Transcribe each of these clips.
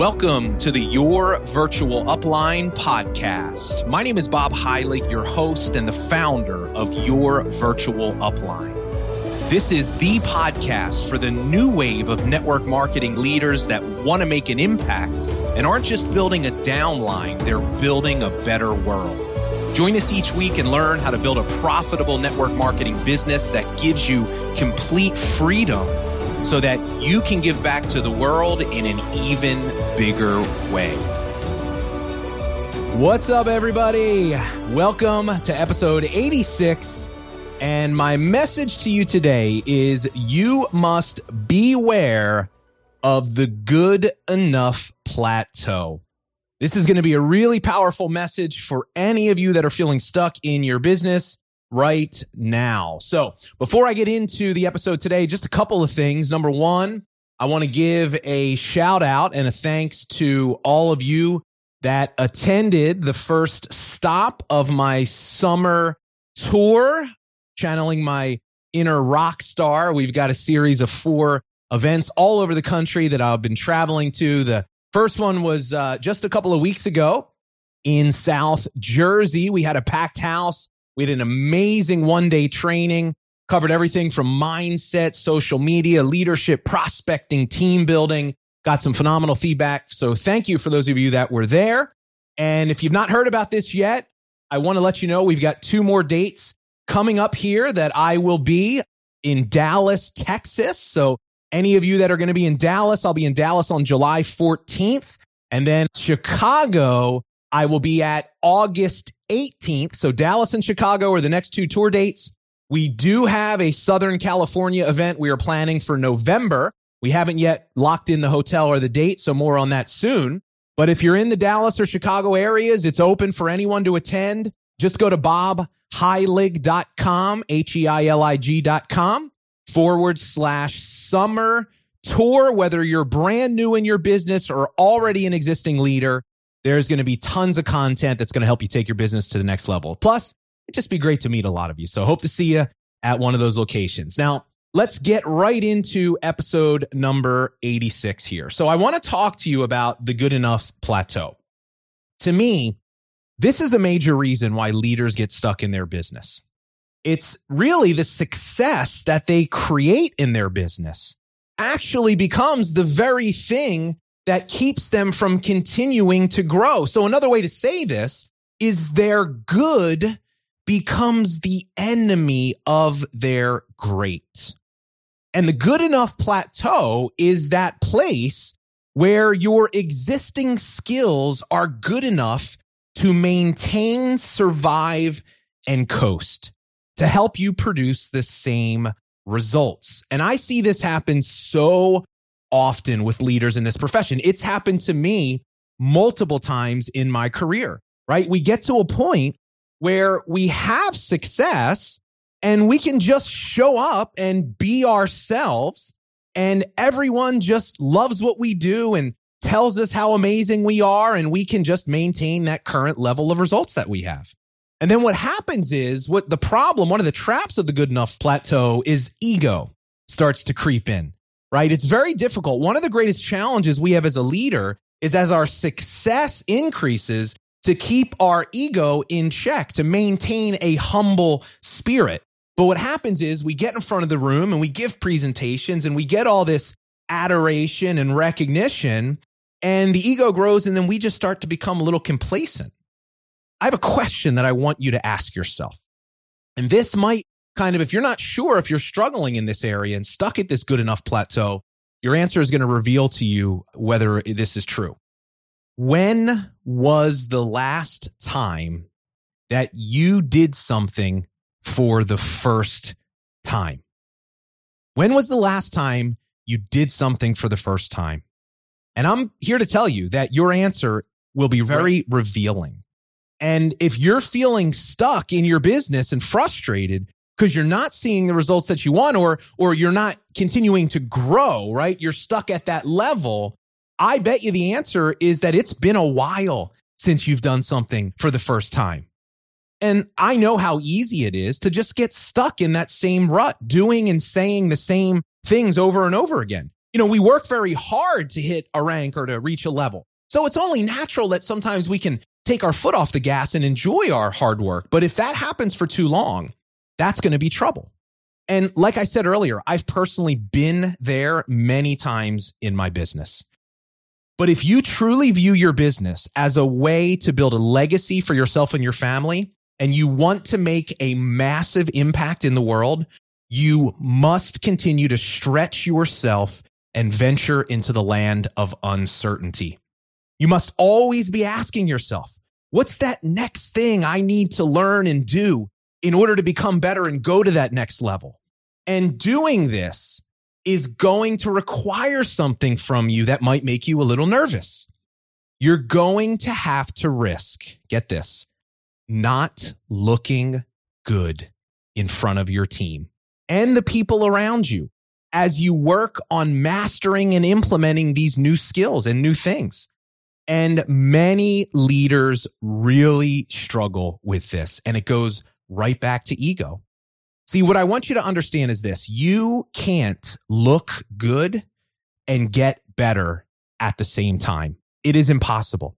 Welcome to the Your Virtual Upline podcast. My name is Bob Heilig, your host and the founder of Your Virtual Upline. This is the podcast for the new wave of network marketing leaders that want to make an impact and aren't just building a downline, they're building a better world. Join us each week and learn how to build a profitable network marketing business that gives you complete freedom so that you can give back to the world in an even bigger way. What's up, everybody? Welcome to episode 86. And my message to you today is you must beware of the good enough plateau. This is going to be a really powerful message for any of you that are feeling stuck in your business right now. So before I get into the episode today, just a couple of things. Number one, I want to give a shout out and a thanks to all of you that attended the first stop of my summer tour, channeling my inner rock star. We've got a series of four events all over the country that I've been traveling to. The first one was uh, just a couple of weeks ago in South Jersey. We had a packed house we had an amazing one day training, covered everything from mindset, social media, leadership, prospecting, team building. Got some phenomenal feedback. So thank you for those of you that were there. And if you've not heard about this yet, I want to let you know we've got two more dates coming up here that I will be in Dallas, Texas. So any of you that are going to be in Dallas, I'll be in Dallas on July 14th. And then Chicago, I will be at August 18th. So Dallas and Chicago are the next two tour dates. We do have a Southern California event we are planning for November. We haven't yet locked in the hotel or the date, so more on that soon. But if you're in the Dallas or Chicago areas, it's open for anyone to attend. Just go to bobheilig.com, H E I L I G.com forward slash summer tour. Whether you're brand new in your business or already an existing leader, there's going to be tons of content that's going to help you take your business to the next level. Plus, it'd just be great to meet a lot of you. So hope to see you at one of those locations. Now, let's get right into episode number 86 here. So I want to talk to you about the good enough plateau. To me, this is a major reason why leaders get stuck in their business. It's really the success that they create in their business actually becomes the very thing that keeps them from continuing to grow. So, another way to say this is their good becomes the enemy of their great. And the good enough plateau is that place where your existing skills are good enough to maintain, survive, and coast to help you produce the same results. And I see this happen so often with leaders in this profession. It's happened to me multiple times in my career, right? We get to a point where we have success and we can just show up and be ourselves and everyone just loves what we do and tells us how amazing we are and we can just maintain that current level of results that we have. And then what happens is what the problem, one of the traps of the good enough plateau is ego starts to creep in right? It's very difficult. One of the greatest challenges we have as a leader is as our success increases to keep our ego in check, to maintain a humble spirit. But what happens is we get in front of the room and we give presentations and we get all this adoration and recognition, and the ego grows, and then we just start to become a little complacent. I have a question that I want you to ask yourself. And this might kind of if you're not sure if you're struggling in this area and stuck at this good enough plateau, your answer is going to reveal to you whether this is true. When was the last time that you did something for the first time? When was the last time you did something for the first time? And I'm here to tell you that your answer will be very revealing. And if you're feeling stuck in your business and frustrated, because you're not seeing the results that you want or or you're not continuing to grow, right? You're stuck at that level. I bet you the answer is that it's been a while since you've done something for the first time. And I know how easy it is to just get stuck in that same rut, doing and saying the same things over and over again. You know, we work very hard to hit a rank or to reach a level. So it's only natural that sometimes we can take our foot off the gas and enjoy our hard work. But if that happens for too long, that's going to be trouble. And like I said earlier, I've personally been there many times in my business. But if you truly view your business as a way to build a legacy for yourself and your family, and you want to make a massive impact in the world, you must continue to stretch yourself and venture into the land of uncertainty. You must always be asking yourself, what's that next thing I need to learn and do in order to become better and go to that next level? And doing this is going to require something from you that might make you a little nervous. You're going to have to risk, get this, not looking good in front of your team and the people around you as you work on mastering and implementing these new skills and new things. And many leaders really struggle with this. And it goes right back to ego. See, what I want you to understand is this you can't look good and get better at the same time. It is impossible.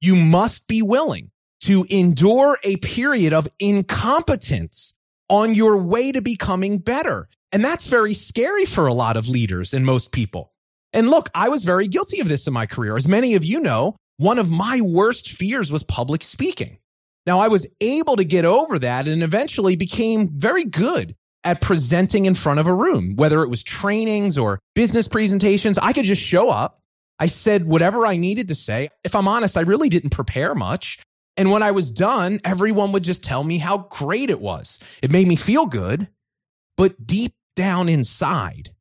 You must be willing to endure a period of incompetence on your way to becoming better. And that's very scary for a lot of leaders and most people. And look, I was very guilty of this in my career. As many of you know, one of my worst fears was public speaking. Now, I was able to get over that and eventually became very good at presenting in front of a room, whether it was trainings or business presentations. I could just show up. I said whatever I needed to say. If I'm honest, I really didn't prepare much. And when I was done, everyone would just tell me how great it was. It made me feel good. But deep down inside,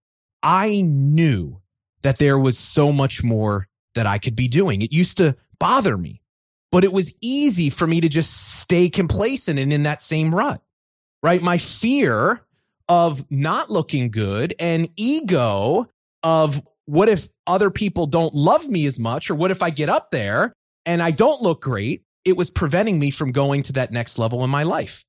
I knew that there was so much more that I could be doing. It used to bother me but it was easy for me to just stay complacent and in that same rut, right? My fear of not looking good and ego of what if other people don't love me as much? Or what if I get up there and I don't look great? It was preventing me from going to that next level in my life.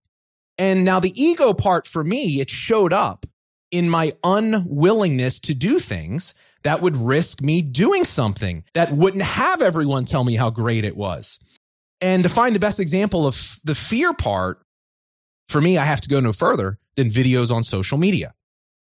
And now the ego part for me, it showed up in my unwillingness to do things that would risk me doing something that wouldn't have everyone tell me how great it was. And to find the best example of the fear part, for me, I have to go no further than videos on social media.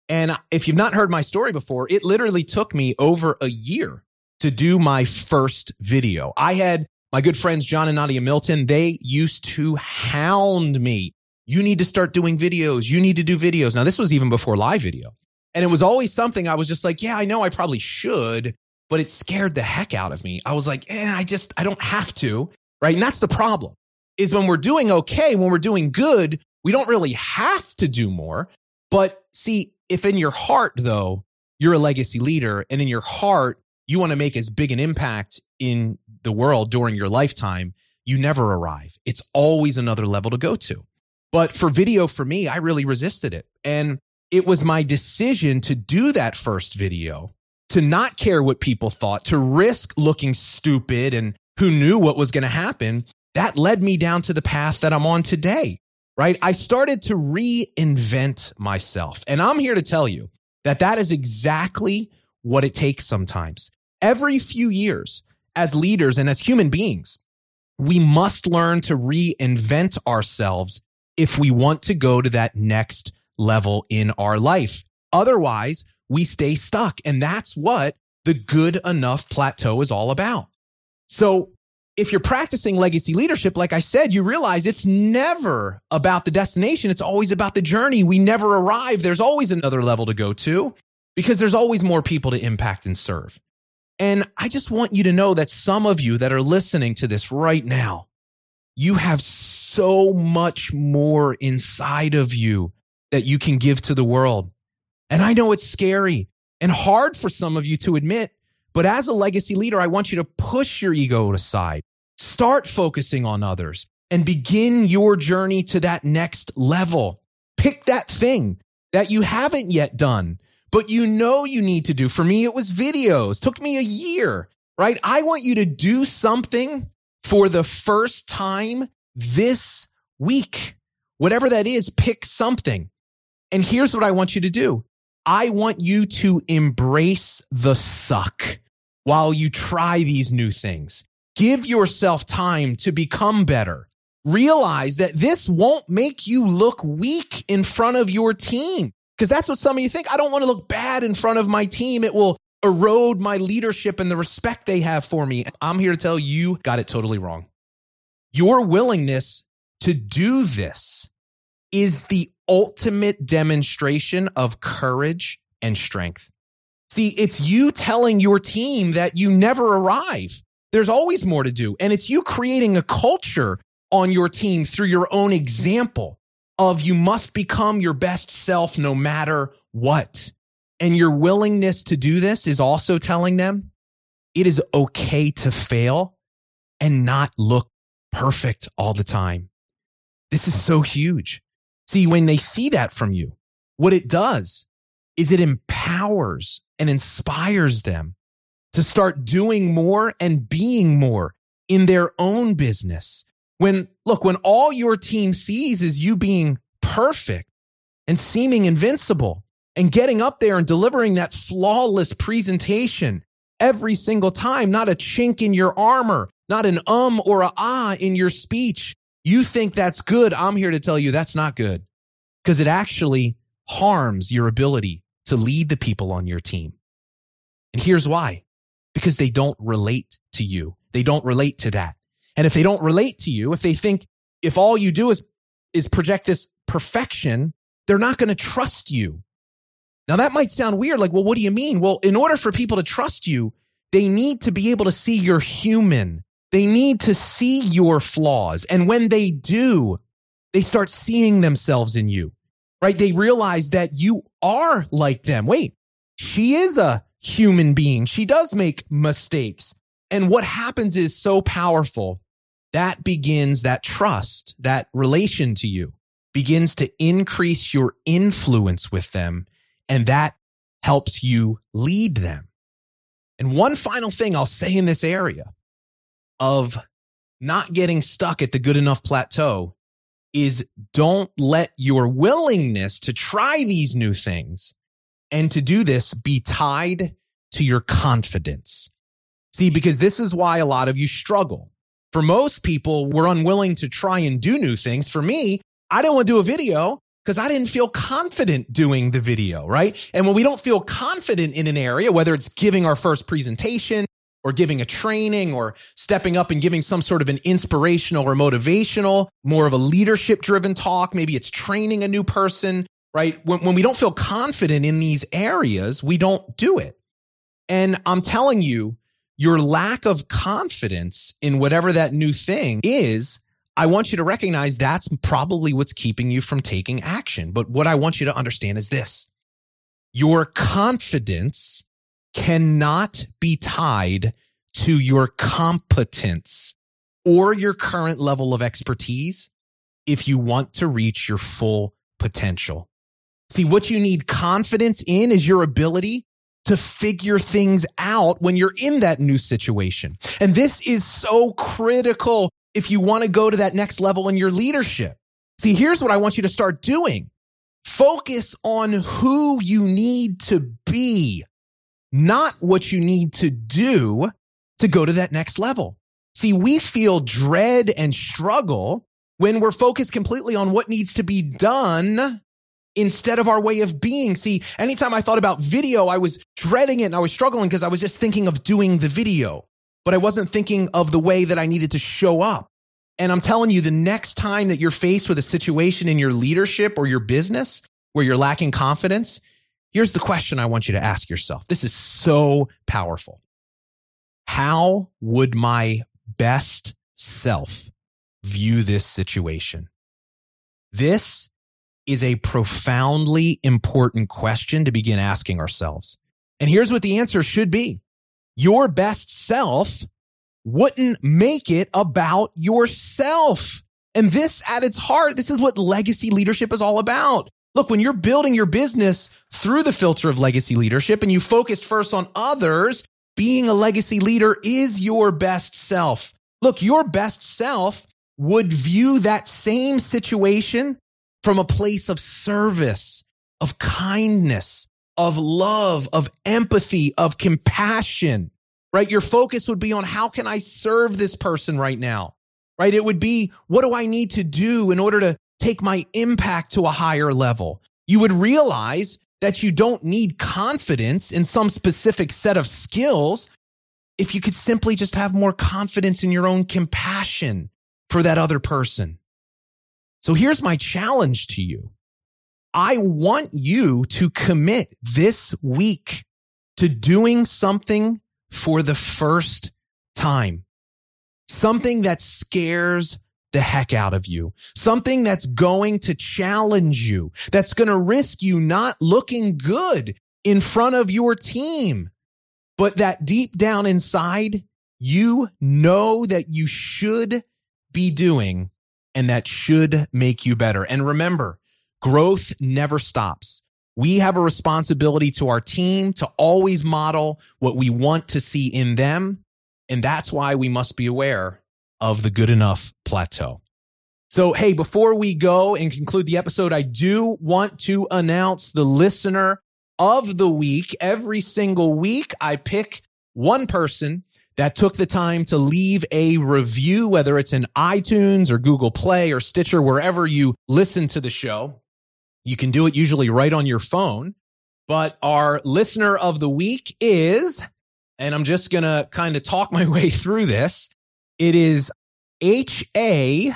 And if you've not heard my story before, it literally took me over a year to do my first video. I had my good friends, John and Nadia Milton, they used to hound me. You need to start doing videos. You need to do videos. Now, this was even before live video. And it was always something I was just like, yeah, I know I probably should, but it scared the heck out of me. I was like, eh, I just, I don't have to right? And that's the problem is when we're doing okay, when we're doing good, we don't really have to do more. But see, if in your heart, though, you're a legacy leader and in your heart, you want to make as big an impact in the world during your lifetime, you never arrive. It's always another level to go to. But for video, for me, I really resisted it. And it was my decision to do that first video, to not care what people thought, to risk looking stupid and who knew what was going to happen, that led me down to the path that I'm on today, right? I started to reinvent myself. And I'm here to tell you that that is exactly what it takes sometimes. Every few years, as leaders and as human beings, we must learn to reinvent ourselves if we want to go to that next level in our life. Otherwise, we stay stuck. And that's what the good enough plateau is all about. So if you're practicing legacy leadership, like I said, you realize it's never about the destination. It's always about the journey. We never arrive. There's always another level to go to because there's always more people to impact and serve. And I just want you to know that some of you that are listening to this right now, you have so much more inside of you that you can give to the world. And I know it's scary and hard for some of you to admit, but as a legacy leader, I want you to push your ego aside, start focusing on others, and begin your journey to that next level. Pick that thing that you haven't yet done, but you know you need to do. For me, it was videos. It took me a year, right? I want you to do something for the first time this week. Whatever that is, pick something. And here's what I want you to do. I want you to embrace the suck while you try these new things. Give yourself time to become better. Realize that this won't make you look weak in front of your team. Because that's what some of you think. I don't want to look bad in front of my team. It will erode my leadership and the respect they have for me. I'm here to tell you, got it totally wrong. Your willingness to do this is the ultimate demonstration of courage and strength. See, it's you telling your team that you never arrive. There's always more to do. And it's you creating a culture on your team through your own example of you must become your best self no matter what. And your willingness to do this is also telling them it is okay to fail and not look perfect all the time. This is so huge. See, when they see that from you, what it does is it empowers and inspires them to start doing more and being more in their own business. When, look, when all your team sees is you being perfect and seeming invincible and getting up there and delivering that flawless presentation every single time, not a chink in your armor, not an um or a ah in your speech. You think that's good. I'm here to tell you that's not good because it actually harms your ability to lead the people on your team. And here's why because they don't relate to you. They don't relate to that. And if they don't relate to you, if they think if all you do is, is project this perfection, they're not going to trust you. Now that might sound weird. Like, well, what do you mean? Well, in order for people to trust you, they need to be able to see you're human. They need to see your flaws. And when they do, they start seeing themselves in you, right? They realize that you are like them. Wait, she is a human being. She does make mistakes. And what happens is so powerful. That begins that trust, that relation to you begins to increase your influence with them. And that helps you lead them. And one final thing I'll say in this area of not getting stuck at the good enough plateau is don't let your willingness to try these new things and to do this be tied to your confidence. See, because this is why a lot of you struggle. For most people, we're unwilling to try and do new things. For me, I didn't want to do a video because I didn't feel confident doing the video, right? And when we don't feel confident in an area, whether it's giving our first presentation or giving a training or stepping up and giving some sort of an inspirational or motivational, more of a leadership driven talk. Maybe it's training a new person, right? When, when we don't feel confident in these areas, we don't do it. And I'm telling you, your lack of confidence in whatever that new thing is, I want you to recognize that's probably what's keeping you from taking action. But what I want you to understand is this your confidence cannot be tied to your competence or your current level of expertise if you want to reach your full potential. See, what you need confidence in is your ability to figure things out when you're in that new situation. And this is so critical if you want to go to that next level in your leadership. See, here's what I want you to start doing. Focus on who you need to be not what you need to do to go to that next level. See, we feel dread and struggle when we're focused completely on what needs to be done instead of our way of being. See, anytime I thought about video, I was dreading it and I was struggling because I was just thinking of doing the video, but I wasn't thinking of the way that I needed to show up. And I'm telling you, the next time that you're faced with a situation in your leadership or your business where you're lacking confidence, Here's the question I want you to ask yourself. This is so powerful. How would my best self view this situation? This is a profoundly important question to begin asking ourselves. And here's what the answer should be. Your best self wouldn't make it about yourself. And this at its heart, this is what legacy leadership is all about. Look, when you're building your business through the filter of legacy leadership and you focused first on others, being a legacy leader is your best self. Look, your best self would view that same situation from a place of service, of kindness, of love, of empathy, of compassion, right? Your focus would be on how can I serve this person right now, right? It would be, what do I need to do in order to take my impact to a higher level? You would realize that you don't need confidence in some specific set of skills if you could simply just have more confidence in your own compassion for that other person. So here's my challenge to you. I want you to commit this week to doing something for the first time. Something that scares the heck out of you. Something that's going to challenge you, that's going to risk you not looking good in front of your team. But that deep down inside, you know that you should be doing and that should make you better. And remember, growth never stops. We have a responsibility to our team to always model what we want to see in them. And that's why we must be aware of the good enough plateau. So, hey, before we go and conclude the episode, I do want to announce the listener of the week. Every single week, I pick one person that took the time to leave a review, whether it's in iTunes or Google Play or Stitcher, wherever you listen to the show. You can do it usually right on your phone. But our listener of the week is, and I'm just going to kind of talk my way through this. It is HA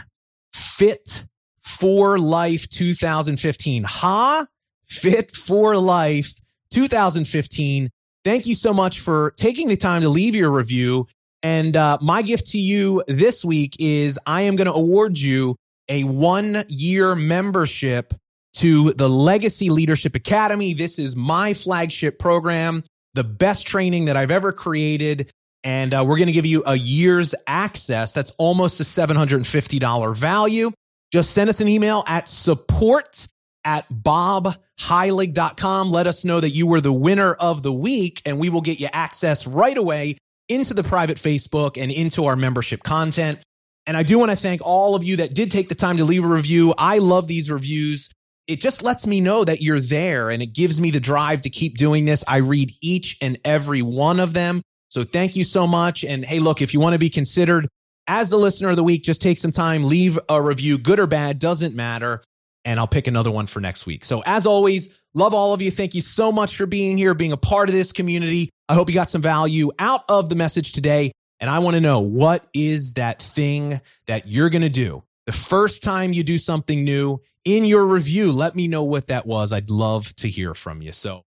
Fit for Life 2015. Ha Fit for Life 2015. Thank you so much for taking the time to leave your review. And uh, my gift to you this week is I am going to award you a one year membership to the Legacy Leadership Academy. This is my flagship program, the best training that I've ever created. And uh, we're going to give you a year's access. That's almost a $750 value. Just send us an email at support at bobheilig.com. Let us know that you were the winner of the week, and we will get you access right away into the private Facebook and into our membership content. And I do want to thank all of you that did take the time to leave a review. I love these reviews. It just lets me know that you're there and it gives me the drive to keep doing this. I read each and every one of them. So thank you so much. And hey, look, if you want to be considered as the listener of the week, just take some time, leave a review, good or bad, doesn't matter and I'll pick another one for next week. So as always, love all of you. Thank you so much for being here, being a part of this community. I hope you got some value out of the message today. And I want to know what is that thing that you're going to do the first time you do something new in your review. Let me know what that was. I'd love to hear from you. So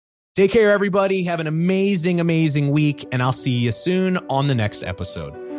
take care, everybody. Have an amazing, amazing week. And I'll see you soon on the next episode.